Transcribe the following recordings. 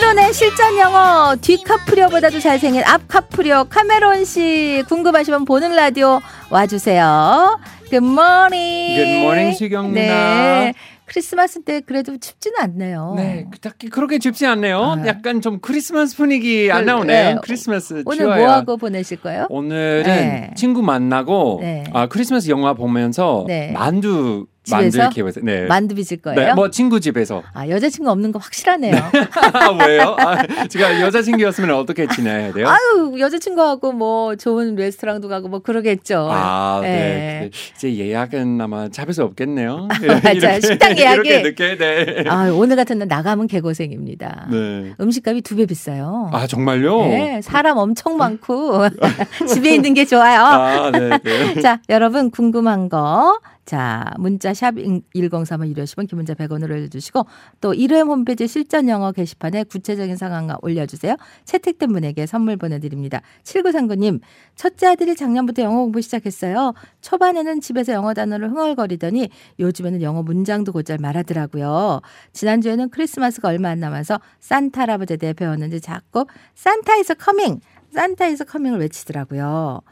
카메론의 실전 영어 뒤카프리오보다도 잘생긴 앞카프리오 카메론 씨 궁금하시면 보는 라디오 와주세요. Good morning. Good morning 수경 누나. 네. 크리스마스 때 그래도 춥지는 않네요. 네, 딱히 그렇게 춥지 않네요. 아. 약간 좀 크리스마스 분위기 안 네. 나오네. 네. 크리스마스 오늘 추워요. 뭐 하고 보내실 거예요? 오늘은 네. 친구 만나고 네. 아, 크리스마스 영화 보면서 네. 만두 집에서? 만두 기획해서 네. 만두 빚을 거예요? 네, 뭐 친구 집에서. 아 여자친구 없는 거 확실하네요. 왜요? 아, 제가 여자친구였으면 어떻게 지내야 돼요? 아유 여자친구하고 뭐 좋은 레스토랑도 가고 뭐 그러겠죠. 아, 네. 네. 이제 예약은 아마 잡을 수 없겠네요. 맞아요. 식당 예약이. 이렇게 늦게, 네. 아 오늘 같은 날 나가면 개고생입니다. 네. 음식값이 두 배 비싸요. 아, 정말요? 네, 사람 엄청 많고 집에 있는 게 좋아요. 아, 네, 네. 자, 여러분 궁금한 거. 자, 문자 샵 1035 유료 50원 긴 문자 100원으로 해주시고 또 1회 홈페이지 실전 영어 게시판에 구체적인 상황과 올려주세요. 채택된 분에게 선물 보내드립니다. 7939님, 첫째 아들이 작년부터 영어 공부 시작했어요. 초반에는 집에서 영어 단어를 흥얼거리더니 요즘에는 영어 문장도 곧잘 말하더라고요. 지난주에는 크리스마스가 얼마 안 남아서 산타 할아버지에 대해 배웠는지 자꾸 Santa is coming, Santa is coming을 외치더라고요.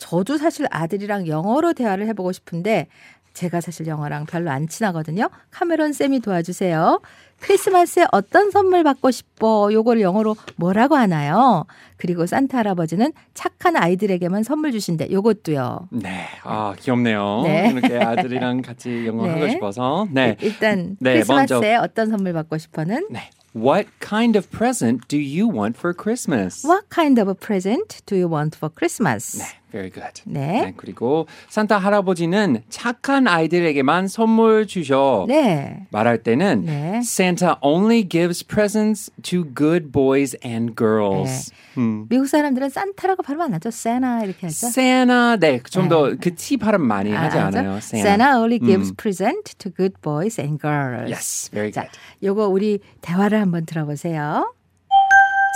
저도 사실 아들이랑 영어로 대화를 해보고 싶은데 제가 사실 영어랑 별로 안 친하거든요. 카메론 쌤이 도와주세요. 크리스마스에 어떤 선물 받고 싶어? 요거를 영어로 뭐라고 하나요? 그리고 산타 할아버지는 착한 아이들에게만 선물 주신대. 요것도요. 네, 아 귀엽네요. 네. 이렇게 아들이랑 같이 영어 네. 하고 싶어서. 네, 일단 네, 크리스마스에 어떤 선물 받고 싶어는 네. What kind of present do you want for Christmas? What kind of present do you want for Christmas? 네, very good. 네. 그리고 산타 할아버지는 착한 아이들에게만 선물 주셔. 네. 말할 때는 네. Santa only gives presents to good boys and girls. 음. 미국 사람들은 산타라고 발음 안 하죠. 세나 이렇게 하죠. Santa, 네, 좀 더 그 T 발음 많이 하지 아, 알죠? 않아요? Santa only gives 음. present to good boys and girls. Yes, very 자, good. 요거 우리 대화를 한번 들어보세요.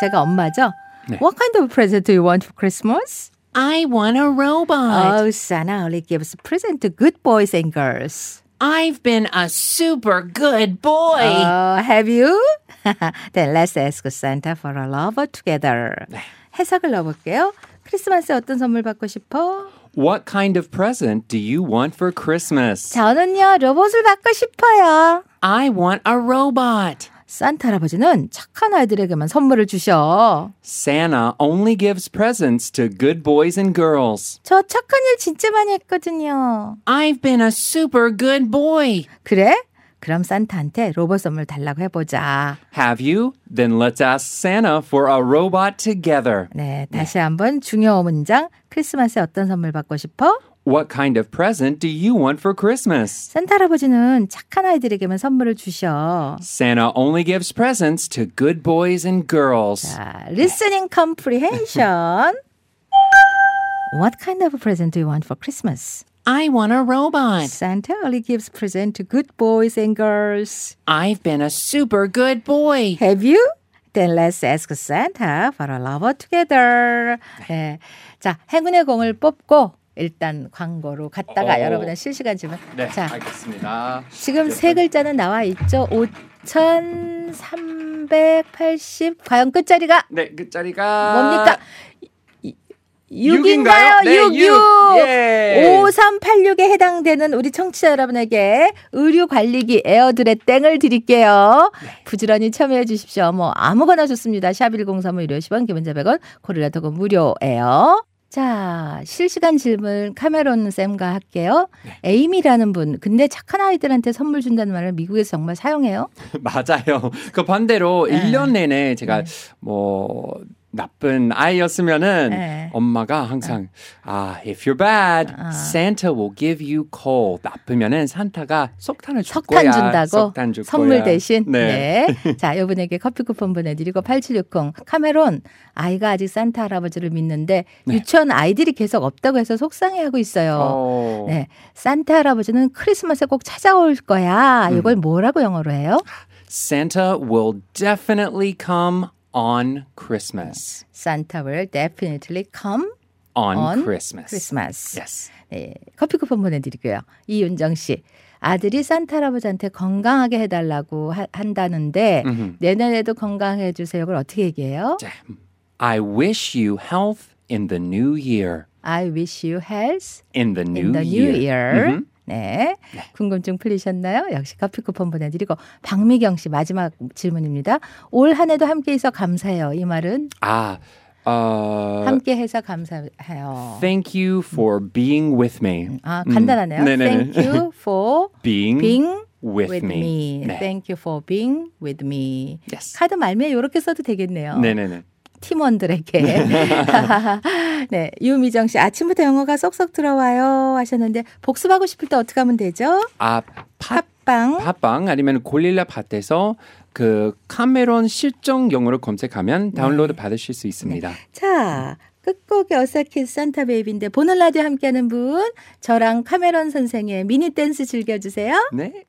제가 엄마죠. 네. What kind of present do you want for Christmas? I want a robot. Oh, Santa only gives present to good boys and girls. I've been a super good boy. Oh, have you? Then let's ask Santa for a lover together. 해석을 넣어볼게요. 크리스마스에 어떤 선물 받고 싶어? What kind of present do you want for Christmas? 저는요, 로봇을 받고 싶어요. I want a robot. 산타 할아버지는 착한 아이들에게만 선물을 주셔. Santa only gives presents to good boys and girls. 저 착한 일 진짜 많이 했거든요. I've been a super good boy. 그래? 그럼 산타한테 로봇 선물 달라고 해보자. Have you? Then let's ask Santa for a robot together. 네, 다시 한번 중요 문장. 크리스마스에 어떤 선물 받고 싶어? What kind of present do you want for Christmas? 산타 할아버지는 착한 아이들에게만 선물을 주셔. Santa only gives presents to good boys and girls. 자, listening comprehension. What kind of present do you want for Christmas? I want a robot. Santa only gives present to good boys and girls. I've been a super good boy. Have you? Then let's ask Santa for a lover together. 네. 자, 행운의 공을 뽑고 일단 광고로 갔다가 어. 여러분의 실시간 질문. 네, 자, 알겠습니다. 지금 세 글자는 나와 있죠. 5,380. 과연 끝자리가 네, 끝자리가 뭡니까? 육인가요? 6인가요? 네, 6, 6. 육. 예. 5386에 해당되는 우리 청취자 여러분에게 의류 관리기 에어드렛 땡을 드릴게요. 네. 부지런히 참여해 주십시오. 뭐 아무거나 좋습니다. 샵 1035 유료 50원, 긴 문자 100원, 고릴라 톡은 무료예요. 자, 실시간 질문 카메론 쌤과 할게요. 네. 에이미라는 분, 근데 착한 아이들한테 선물 준다는 말을 미국에서 정말 사용해요? 맞아요. 그 반대로 네. 1년 내내 제가 뭐 나쁜 아이였으면은 네. 엄마가 항상 아 if you're bad, 아. Santa will give you coal. 나쁘면은 산타가 석탄을 줄 석탄 거야. 준다고 석탄 줄 선물 거야. 대신 네. 네. 자, 이분에게 커피 쿠폰 보내 드리고 8760 카메론 아이가 아직 산타 할아버지를 믿는데 네. 유치원 아이들이 계속 없다고 해서 속상해하고 있어요. 어. 네, 산타 할아버지는 크리스마스에 꼭 찾아올 거야. 음. 이걸 뭐라고 영어로 해요? Santa will definitely come on Christmas. Santa will definitely come On, on Christmas. Christmas. Yes. 네, 커피 쿠폰 보내드리고요. 이윤정 씨. 아들이 산타 할아버지한테 건강하게 해달라고 하- 한다는데 음흠. 내년에도 건강해 주세요. 그걸 어떻게 얘기해요? 자, I wish you health in the new year. I wish you health In the new in the new year. year. 음 흠. 네. 궁금증 풀리셨나요? 역시 커피 쿠폰 보내드리고 박미경 씨 마지막 질문입니다. 올 한 해도 함께해서 감사해요. 이 말은 아, 어, 함께해서 감사해요. thank you for being with me. 아 간단하네요. 음. Thank you for Being, being with, with me. me. 네. Thank you for being with me. Yes. 카드 말미에 이렇게 써도 되겠네요. 네네네. 팀원들에게. 네, 유미정 씨 아침부터 영어가 쏙쏙 들어와요 하셨는데 복습하고 싶을 때 어떻게 하면 되죠? 아, 팟, 팟빵. 팟빵 아니면 고릴라 팟에서 그 카메론 실전 영어를 검색하면 다운로드 받으실 수 있습니다. 자, 끝곡이 Eartha Kitt의 Santa Baby인데 보는 라디오 함께하는 분 저랑 카메론 선생의 미니 댄스 즐겨주세요. 네.